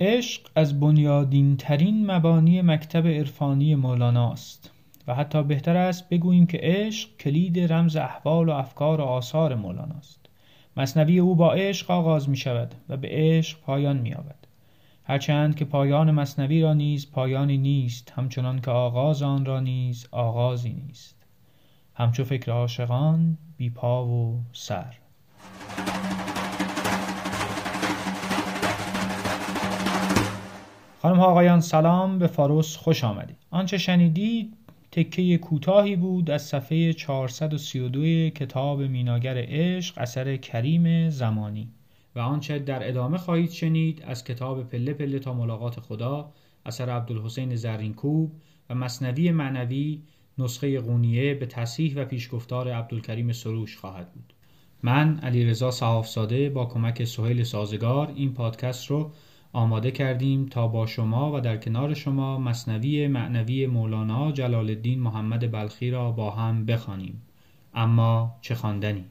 عشق از بنیادین ترین مبانی مکتب عرفانی مولاناست و حتی بهتر است بگوییم که عشق کلید رمز احوال و افکار و آثار مولاناست مصنوی او با عشق آغاز می شود و به عشق پایان می یابد هرچند که پایان مصنوی را نیز پایانی نیست همچنان که آغاز آن را نیز آغازی نیست. همچو فکر عاشقان بی پا و سر. خانم ها آقایان سلام به فاروس خوش آمدید. آنچه شنیدید تکه کوتاهی بود از صفحه 432 کتاب میناگر عشق اثر کریم زمانی. و آنچه در ادامه خواهید شنید از کتاب پله پله تا ملاقات خدا اثر عبدالحسین زرینکوب و مصنوی معنوی نسخه قونیه به تصحیح و پیشگفتار عبدالکریم سروش خواهد بود. من علی رضا صحافزاده با کمک سهیل سازگار این پادکست رو آماده کردیم تا با شما و در کنار شما مصنوی معنوی مولانا جلال الدین محمد بلخی را با هم بخوانیم. اما چه خواندنی؟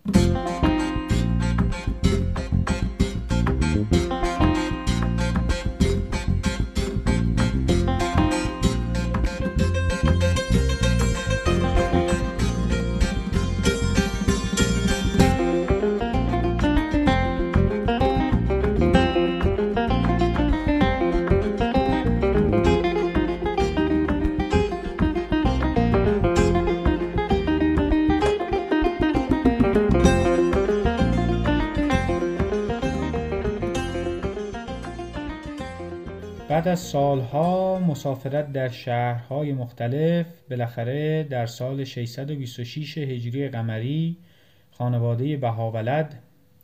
بعد از سالها مسافرت در شهرهای مختلف بالاخره در سال 626 هجری قمری خانواده بهاولد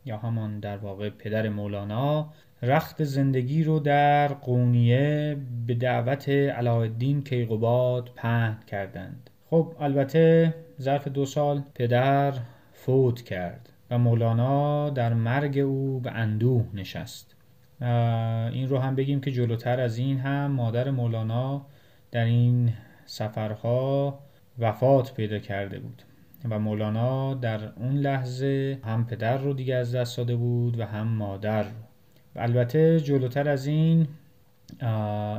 یا همان در واقع پدر مولانا رخت زندگی رو در قونیه به دعوت علاءالدین کیقوباد پهن کردند. خب البته ظرف دو سال پدر فوت کرد و مولانا در مرگ او به اندوه نشست. این رو هم بگیم که جلوتر از این هم مادر مولانا در این سفرها وفات پیدا کرده بود و مولانا در اون لحظه هم پدر رو دیگه از دست داده بود و هم مادر رو. و البته جلوتر از این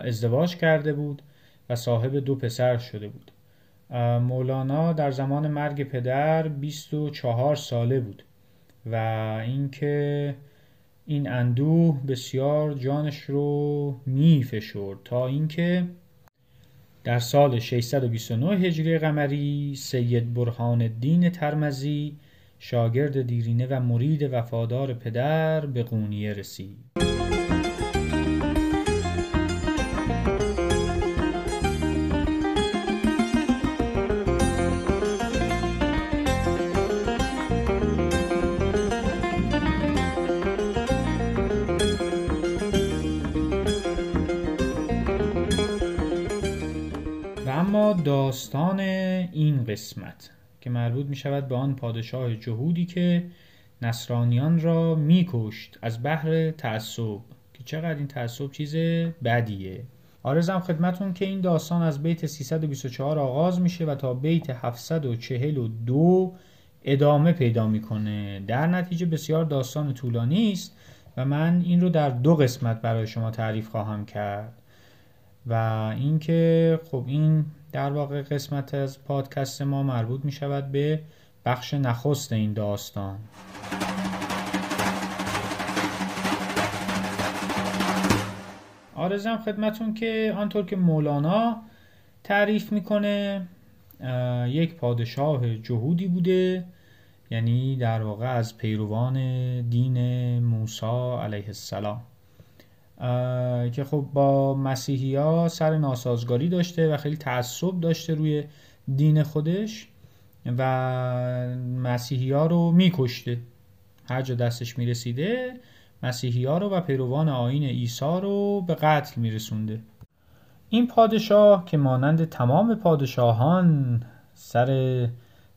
ازدواج کرده بود و صاحب دو پسر شده بود. مولانا در زمان مرگ پدر 24 ساله بود و اینکه این اندوه بسیار جانش رو می فشرد تا اینکه در سال 629 هجری قمری سید برهان الدین ترمزی شاگرد دیرینه و مرید وفادار پدر به قونیه رسید. اما داستان این قسمت که مربوط می شود به آن پادشاه جهودی که نصرانیان را می کشت از بحر تعصب. که چقدر این تعصب چیز بدیه. آرزم خدمتون که این داستان از بیت 324 آغاز میشه و تا بیت 742 ادامه پیدا می‌کنه. در نتیجه بسیار داستان طولانی است و من این رو در دو قسمت برای شما تعریف خواهم کرد. و اینکه خب این در واقع قسمت از پادکست ما مربوط می شود به بخش نخست این داستان. آرزم خدمتون که آنطور که مولانا تعریف می‌کنه یک پادشاه جهودی بوده یعنی در واقع از پیروان دین موسی علیه السلام. که خب با مسیحی ها سر ناسازگاری داشته و خیلی تعصب داشته روی دین خودش و مسیحی ها رو میکشته. هر جا دستش می‌رسیده مسیحی ها رو و پیروان آین عیسی رو به قتل میرسونده. این پادشاه که مانند تمام پادشاهان سر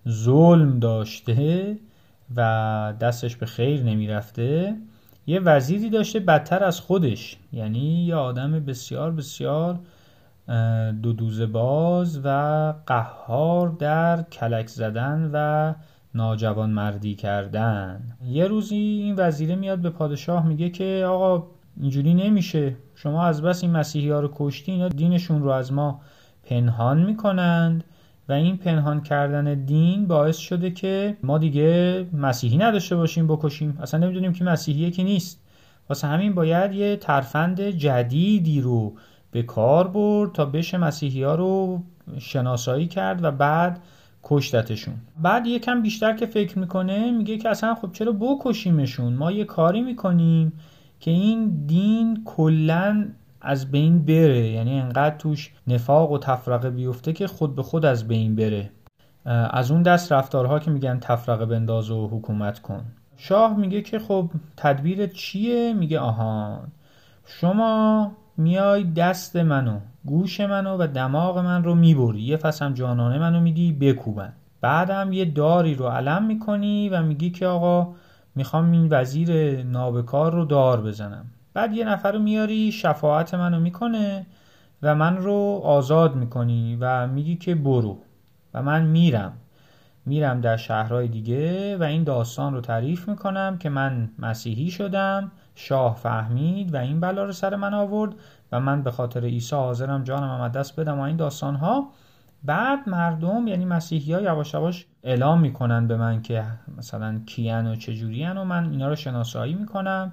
ظلم داشته و دستش به خیر نمی‌رفته یه وزیری داشته بدتر از خودش. یعنی یه آدم بسیار بسیار دو دوزه باز و قهار در کلک زدن و ناجوان مردی کردن. یه روزی این وزیره میاد به پادشاه میگه که آقا اینجوری نمیشه. شما از بس این مسیحی ها رو کشتی اینا دینشون رو از ما پنهان می‌کنند. و این پنهان کردن دین باعث شده که ما دیگه مسیحی نداشته باشیم بکشیم. اصلا نمی‌دونیم که مسیحیه که نیست. واسه همین باید یه ترفند جدیدی رو به کار برد تا بشه مسیحی ها رو شناسایی کرد و بعد کشتتشون. بعد یکم بیشتر که فکر می‌کنه میگه که اصلا خب چرا بکشیمشون؟ ما یه کاری می‌کنیم که این دین کلا از بین بره. یعنی انقدر توش نفاق و تفرقه بیفته که خود به خود از بین بره. از اون دست رفتارها که میگن تفرقه بنداز و حکومت کن. شاه میگه که خب تدبیرت چیه؟ میگه آهان شما میای دست منو گوش منو و دماغ من رو می‌بری. یه فصم جانانه منو میدی بکوبن. بعدم یه داری رو علم می‌کنی و میگی که آقا می‌خوام این وزیر نابکار رو دار بزنم. بعد یه نفر رو میاری شفاعت منو می‌کنه و من رو آزاد می‌کنی و میگی که برو. و من میرم. میرم در شهرهای دیگه و این داستان رو تعریف می‌کنم که من مسیحی شدم شاه فهمید و این بلا رو سر من آورد و من به خاطر عیسی حاضرم جانم هم دست بدم و این داستان ها بعد مردم یعنی مسیحی ها یواش یواش اعلام می‌کنن به من که مثلا کیان و چجورین و من اینا رو شناسایی می‌کنم.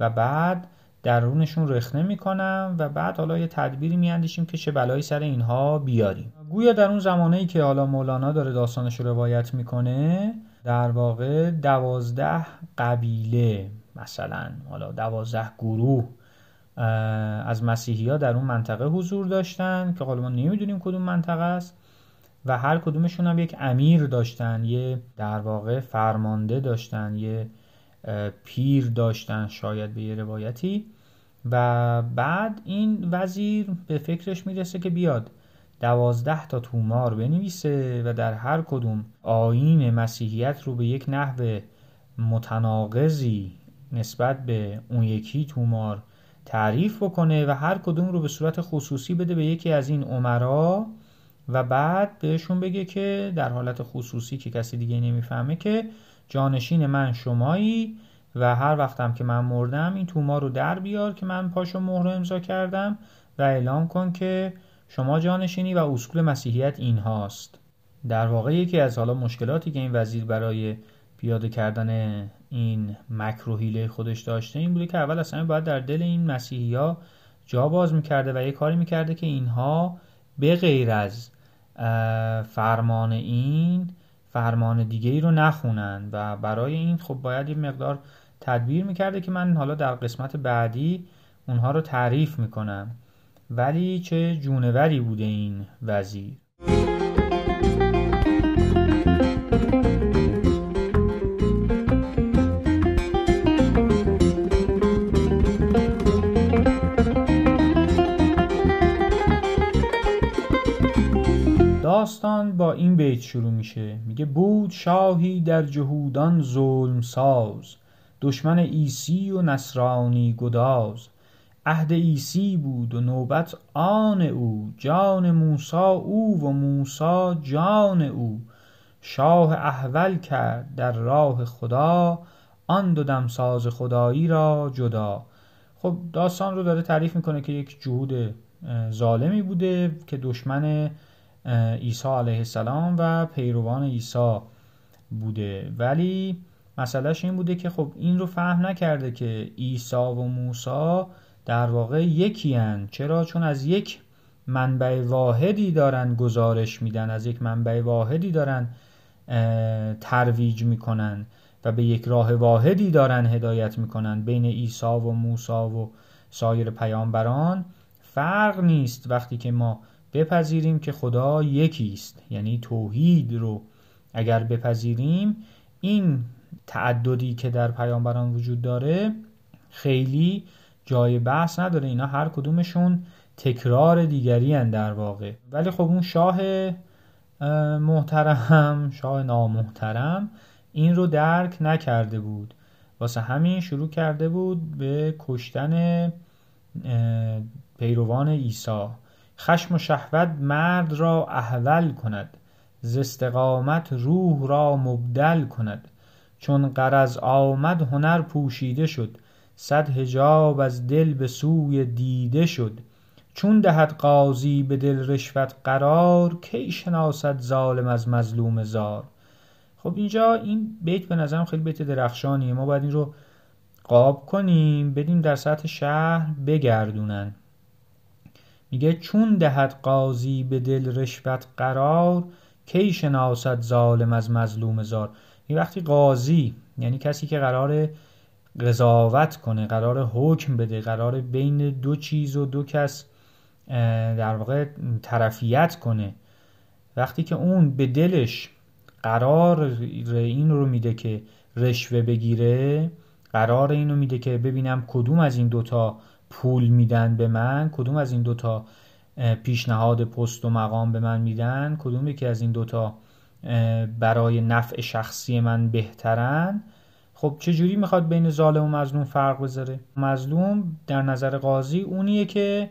و بعد درونشون رخنه می‌کنم و بعد حالا یه تدبیری میاندیشیم که چه بلایی سر اینها بیاریم. گویا در اون زمانه ای که حالا مولانا داره داستانش رو روایت می‌کنه در واقع دوازده قبیله مثلا حالا دوازده گروه از مسیحی ها در اون منطقه حضور داشتن که حالا ما نمی‌دونیم کدوم منطقه است و هر کدومشون هم یک امیر داشتن یه در واقع فرمانده داشتن یه پیر داشتن شاید به یه روایتی. و بعد این وزیر به فکرش می‌رسه که بیاد. دوازده تا تومار بنویسه و در هر کدوم آین مسیحیت رو به یک نحو متناقضی نسبت به اون یکی تومار تعریف بکنه و هر کدوم رو به صورت خصوصی بده به یکی از این عمرا و بعد بهشون بگه که در حالت خصوصی که کسی دیگه نمی‌فهمه که جانشین من شمایی و هر وقتم که من مردم این توما رو در بیار که من پاشو مهر امضا کردم و اعلام کن که شما جانشینی و اصول مسیحیت این هاست در واقع یکی از حالا مشکلاتی که این وزیر برای پیاده کردن این مکروهیله خودش داشته این بوده که اول اصلا باید در دل این مسیحی ها جا باز می‌کرده و یه کاری می‌کرده که اینها به غیر از فرمان این فرمان دیگه ای رو نخونن و برای این خب باید یه مقدار تدبیر می‌کرده که من حالا در قسمت بعدی اونها رو تعریف می‌کنم. ولی چه جونوری بوده این وزیر؟ داستان با این بیت شروع میشه. میگه بود شاهی در جهودان ظلم ساز دشمن عیسی و نصرانی گداز. عهد عیسی بود و نوبت آن او جان موسی او و موسی جان او. شاه احول کرد در راه خدا آن دو دمساز خدایی را جدا. خب داستان رو داره تعریف می‌کنه که یک جهود ظالمی بوده که دشمن عیسی علیه السلام و پیروان عیسی بوده. ولی مسئلهش این بوده که خب این رو فهم نکرده که عیسی و موسی در واقع یکی هن. چرا؟ چون از یک منبع واحدی دارن گزارش میدن از یک منبع واحدی دارن ترویج می‌کنن و به یک راه واحدی دارن هدایت می‌کنن بین عیسی و موسی و سایر پیامبران فرق نیست وقتی که ما بپذیریم که خدا یکی است یعنی توحید رو اگر بپذیریم این تعددی که در پیامبران وجود داره خیلی جای بحث نداره. اینا هر کدومشون تکرار دیگری هن در واقع. ولی خب اون شاه محترم شاه نامحترم این رو درک نکرده بود. واسه همین شروع کرده بود به کشتن پیروان عیسی. خشم و شهوت مرد را احول کند. ز استقامت روح را مبدل کند. چون قرض آمد هنر پوشیده شد. صد حجاب از دل به سوی دیده شد. چون دهد قاضی به دل رشوت قرار کی شناسد ظالم از مظلوم زار؟ خب اینجا این بیت به نظرم خیلی بیت درخشانیه. ما باید این رو قاب کنیم بدیم در سطح شهر بگردونن. میگه چون دهد قاضی به دل رشوت قرار کی شناسد ظالم از مظلوم زار؟ این وقتی قاضی یعنی کسی که قرار قضاوت کنه قرار حکم بده قرار بین دو چیز و دو کس در واقع طرفیت کنه وقتی که اون به دلش قرار این رو میده که رشوه بگیره قرار اینو میده که ببینم کدوم از این دوتا پول میدن به من کدوم از این دوتا پیشنهاد پست و مقام به من میدن کدوم یکی از این دوتا برای نفع شخصی من بهترن. خب چجوری می‌خواد بین ظالم و مظلوم فرق بذاره؟ مظلوم در نظر قاضی اونیه که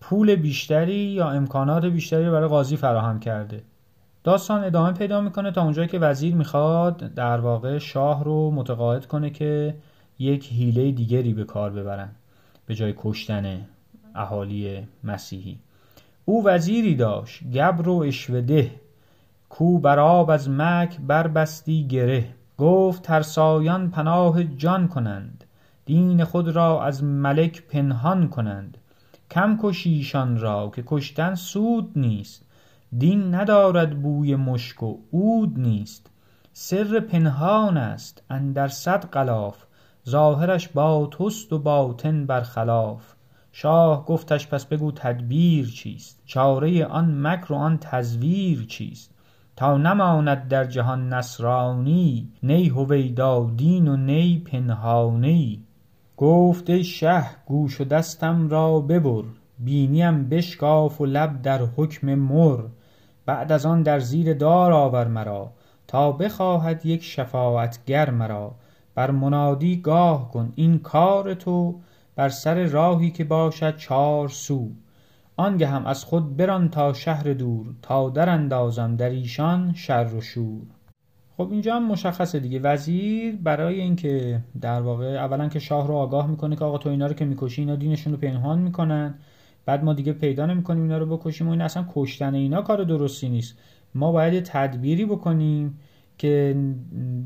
پول بیشتری یا امکانات بیشتری برای قاضی فراهم کرده. داستان ادامه پیدا می‌کنه تا اونجایی که وزیر می‌خواد در واقع شاه رو متقاعد کنه که یک حیله دیگری به کار ببرن به جای کشتن اهالی مسیحی. او وزیری داشت گبر و اشوده. کو براب از مک بربستی گره. گفت ترسایان پناه جان کنند. دین خود را از ملک پنهان کنند. کم کشیشان را که کشتن سود نیست. دین ندارد بوی مشک و عود نیست. سر پنهان است اندر صد غلاف. ظاهرش با توست و باطن برخلاف. شاه گفتش پس بگو تدبیر چیست؟ چاره آن مکر و آن تزویر چیست؟ تا نماند در جهان نصرانی نی هویدا دین و نی پنهانی. گفت ای شه گوش و دستم را ببر بینیم بشکاف و لب در حکم مر. بعد از آن در زیر دار آور مرا تا بخواهد یک شفاعتگر مرا. بر منادی گاه کن این کار تو بر سر راهی که باشد چار سو. آنگه هم از خود بران تا شهر دور تا در اندازم در ایشان شر و شور. خب اینجا هم مشخصه دیگه. وزیر برای اینکه در واقع اولا که شاه رو آگاه می‌کنه که آقا تو اینا رو که می‌کشی اینا دینشون رو پنهان می‌کنن. بعد ما دیگه پیدا نمی‌کنیم اینا رو بکشیم و این اصلا کشتن اینا کار درستی نیست. ما باید یه تدبیری بکنیم که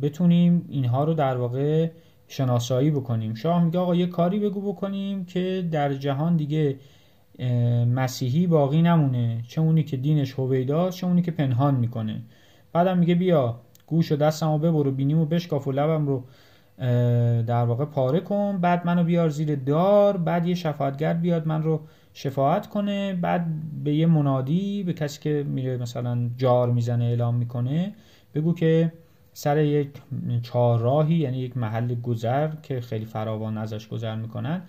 بتونیم اینها رو در واقع شناسایی بکنیم. شاه میگه آقا یه کاری بگو بکنیم که در جهان دیگه مسیحی باقی نمونه. چه اونی که دینش هویداست چه اونی که پنهان می‌کنه. بعدم میگه بیا گوش و دستم رو ببر و بینیم و بشکاف و لبم رو در واقع پاره کن. بعد منو بیار زیر دار. بعد یه شفاعتگر بیاد من رو شفاعت کنه. بعد به یه منادی به کسی که میره مثلا جار می‌زنه اعلام می‌کنه بگو که سر یک چهارراهی یعنی یک محل گذر که خیلی فراوان ازش گذر می‌کنن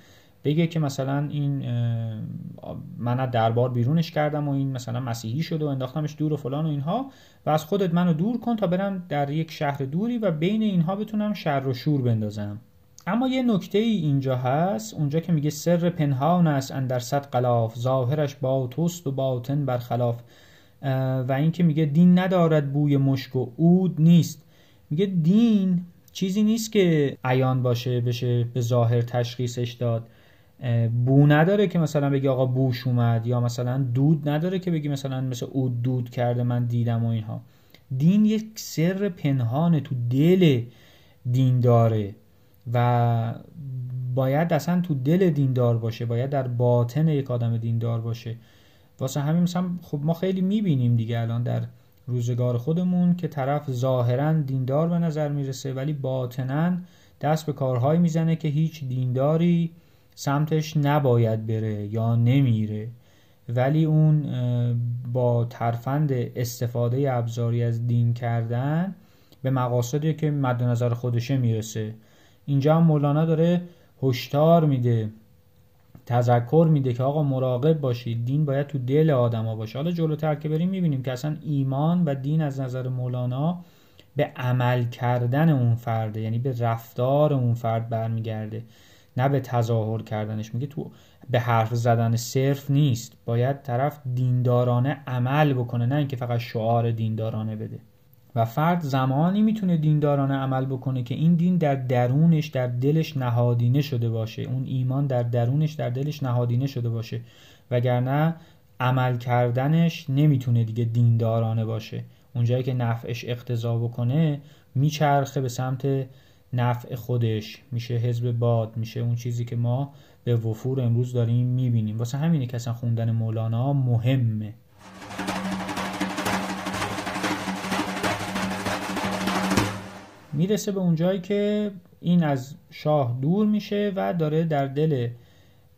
بگه که مثلا این من از دربار بیرونش کردم و این مثلا مسیحی شده و انداختمش دور و فلان و اینها و از خودت منو دور کن تا برم در یک شهر دوری و بین اینها بتونم شر و شور بندازم. اما یه نکته ای اینجا هست اونجا که میگه سر پنهان است اندر صد قلاف ظاهرش با توست و باطن برخلاف. و اینکه میگه دین ندارد بوی مشک و عود نیست. میگه دین چیزی نیست که عیان باشه بشه به ظاهر تشخیصش داد. بو نداره که مثلا بگی آقا بوش اومد یا مثلا دود نداره که بگی مثلا مثل اود دود کرده من دیدم و اینها. دین یک سر پنهان تو دل دین داره و باید اصلا تو دل دیندار باشه باید در باطن یک آدم دیندار باشه. واسه همین مثلا خب ما خیلی می‌بینیم دیگه الان در روزگار خودمون که طرف ظاهرا دیندار به نظر می‌رسه ولی باطنا دست به کارهایی می‌زنه که هیچ دینداری سمتش نباید بره یا نمیره. ولی اون با ترفند استفاده ابزاری از دین کردن به مقاصدی که مد نظر خودشه می‌رسه. اینجا هم مولانا داره هشدار میده تذکر میده که آقا مراقب باشید دین باید تو دل آدما باشه. حالا جلوتر که بریم می‌بینیم که اصلا ایمان و دین از نظر مولانا به عمل کردن اون فرده یعنی به رفتار اون فرد برمیگرده. نه به تظاهر کردنش میگه تو به حرف زدن صرف نیست. باید طرف دیندارانه عمل بکنه نه اینکه فقط شعار دیندارانه بده. و فرد زمانی می‌تونه دیندارانه عمل بکنه که این دین در درونش در دلش نهادینه شده باشه. اون ایمان در درونش در دلش نهادینه شده باشه. وگرنه عمل کردنش نمی‌تونه دیگه دیندارانه باشه. اونجایی که نفعش اقتضا بکنه میچرخه به سمت نفع خودش. میشه حزب باد میشه اون چیزی که ما به وفور امروز داریم می‌بینیم. واسه همینه که اصلا خوندن مولانا مهمه. می‌رسه به اونجایی که این از شاه دور میشه و داره در دل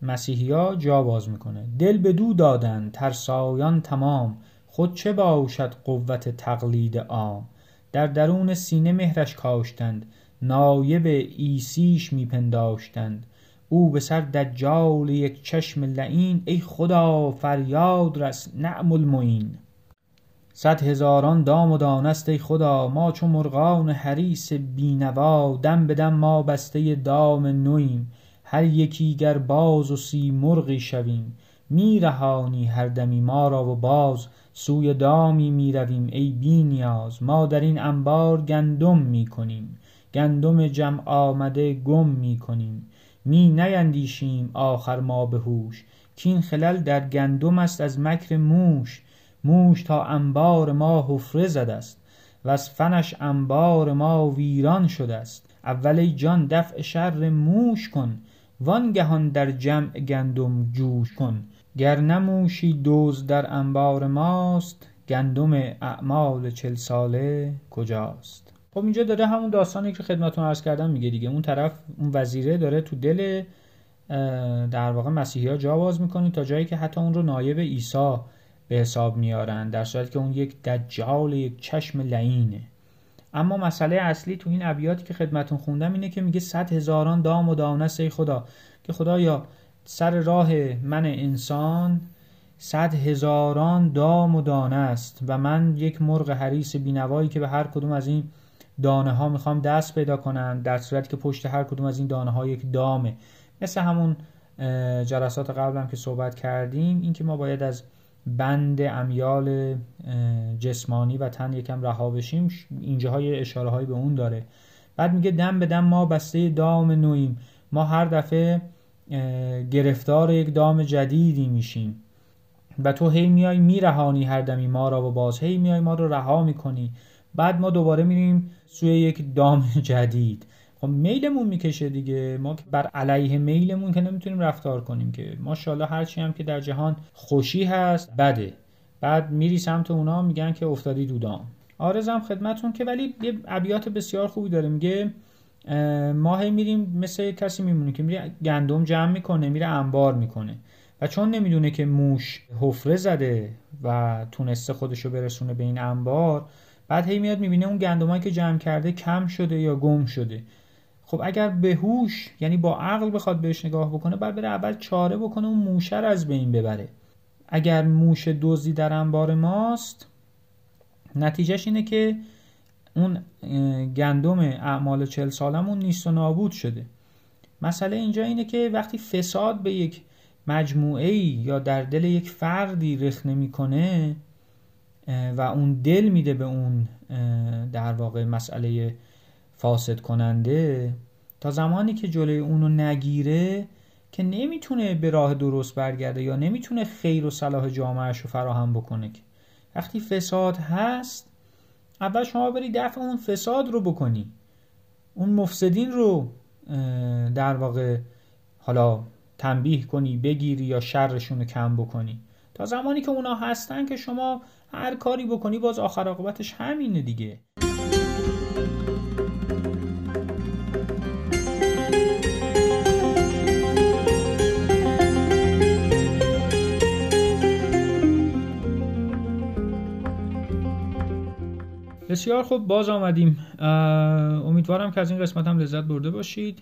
مسیحیا جا باز می‌کنه. دل به دو دادن ترسایان تمام. خود چه باشد قوت تقلید عام؟ در درون سینه مهرش کاشتند. نایب ایسیش میپنداشتند. او به سر دجال یک چشم لعین ای خدا فریاد رس نعم المعین. صد هزاران دام و دانست ای خدا ما چو مرغان حریس بینوا دم به دم ما بسته دام نویم. هر یکی گر باز و سی مرغی شویم. می رهانی هر دمی ما را و باز سوی دامی می رویم. ای بی نیاز ما در این انبار گندم می کنیم. گندم جمع آمده گم می کنیم. می نیندیشیم آخر ما به هوش. کین خلل در گندم است از مکر موش. موش تا انبار ما حفره زده است. و از فنش انبار ما ویران شده است. اول جان دفع شر موش کن. وانگهان در جمع گندم جوش کن. گر نموشی دوز در انبار ماست گندم اعمال چل ساله کجاست؟ خب اینجا داره همون داستانی که خدمتون عرض کردم میگه دیگه. اون طرف اون وزیره داره تو دل در واقع مسیحی ها جا می‌کنه تا جایی که حتی اون رو نایب عیسی به حساب میارن در صورتی که اون یک دجال یک چشم لعینه. اما مسئله اصلی تو این ابیاتی که خدمتون خوندم اینه که میگه صد هزاران دام و دانست ای خدا. که خدایا سر راه من انسان صد هزاران دام و دانه است و من یک مرغ حریس بینوایی که به هر کدوم از این دانه ها می‌خوام دست پیدا کنم در صورتی که پشت هر کدوم از این دانه ها یک دامه. مثل همون جلسات قبلم که صحبت کردیم اینکه ما باید از بند امیال جسمانی و تن یکم رها بشیم اینجاهای اشاره هایی به اون داره. بعد میگه دم به دم ما بسته دام نویم ما هر دفعه گرفتار یک دام جدیدی میشیم. و تو هی میای میرهانی هر دمی ما را و باز. هی میای ما رو رها می‌کنی. بعد ما دوباره میریم سوی یک دام جدید. خب میلمون می‌کشه دیگه. ما بر علیه میلمون که نمی‌تونیم رفتار کنیم که. ماشاءالله هرچی هم که در جهان خوشی هست بده. بعد میری سمت اونا میگن که افتادی دودام آرزم خدمتون که ولی یه ابیات بسیار خوبی داره. میگه ما هی میریم مثل کسی میمونه که میره گندم جمع می‌کنه میره انبار می‌کنه. و چون نمی‌دونه که موش حفره زده و تونسته خودشو برسونه به این انبار بعد هی میاد می‌بینه اون گندمایی که جمع کرده کم شده یا گم شده. خب اگر به هوش یعنی با عقل بخواد بهش نگاه بکنه بعد بره اول چاره بکنه اون موشه رو از بین ببره. اگر موش دزدی در انبار ماست نتیجهش اینه که اون گندم اعمال چل سالمون نیست و نابود شده. مسئله اینجا اینه که وقتی فساد به یک مجموعه یا در دل یک فردی رخ نمی‌کنه و اون دل میده به اون در واقع مسئله فاسد کننده. تا زمانی که جلوی اونو نگیره که نمی‌تونه به راه درست برگرده یا نمی‌تونه خیر و صلاح جامعهش رو فراهم بکنه وقتی فساد هست اول شما بری دفع اون فساد رو بکنی. اون مفسدین رو در واقع حالا تنبیه کنی بگیری یا شرشون رو کم بکنی. تا زمانی که اونا هستن که شما هر کاری بکنی باز آخر عاقبتش همینه دیگه. بسیار خوب باز آمدیم. امیدوارم که از این قسمت هم لذت برده باشید.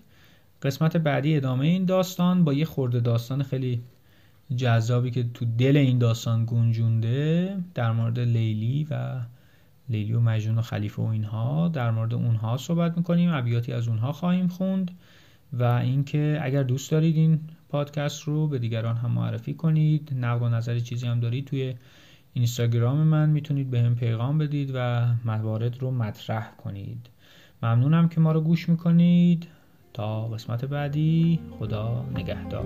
قسمت بعدی ادامه این داستان با یه خورده داستان خیلی جذابی که تو دل این داستان گنجونده. در مورد لیلی و لیلی و مجنون و خلیفه و اینها در مورد اونها صحبت می‌کنیم ابیاتی از اونها خواهیم خوند و اینکه اگر دوست دارید این پادکست رو به دیگران هم معرفی کنید نقد و نظر چیزی هم دارید توی اینستاگرام من می‌تونید به هم پیغام بدید و موارد رو مطرح کنید. ممنونم که ما رو گوش می‌کنید. تا قسمت بعدی خدا نگهدار.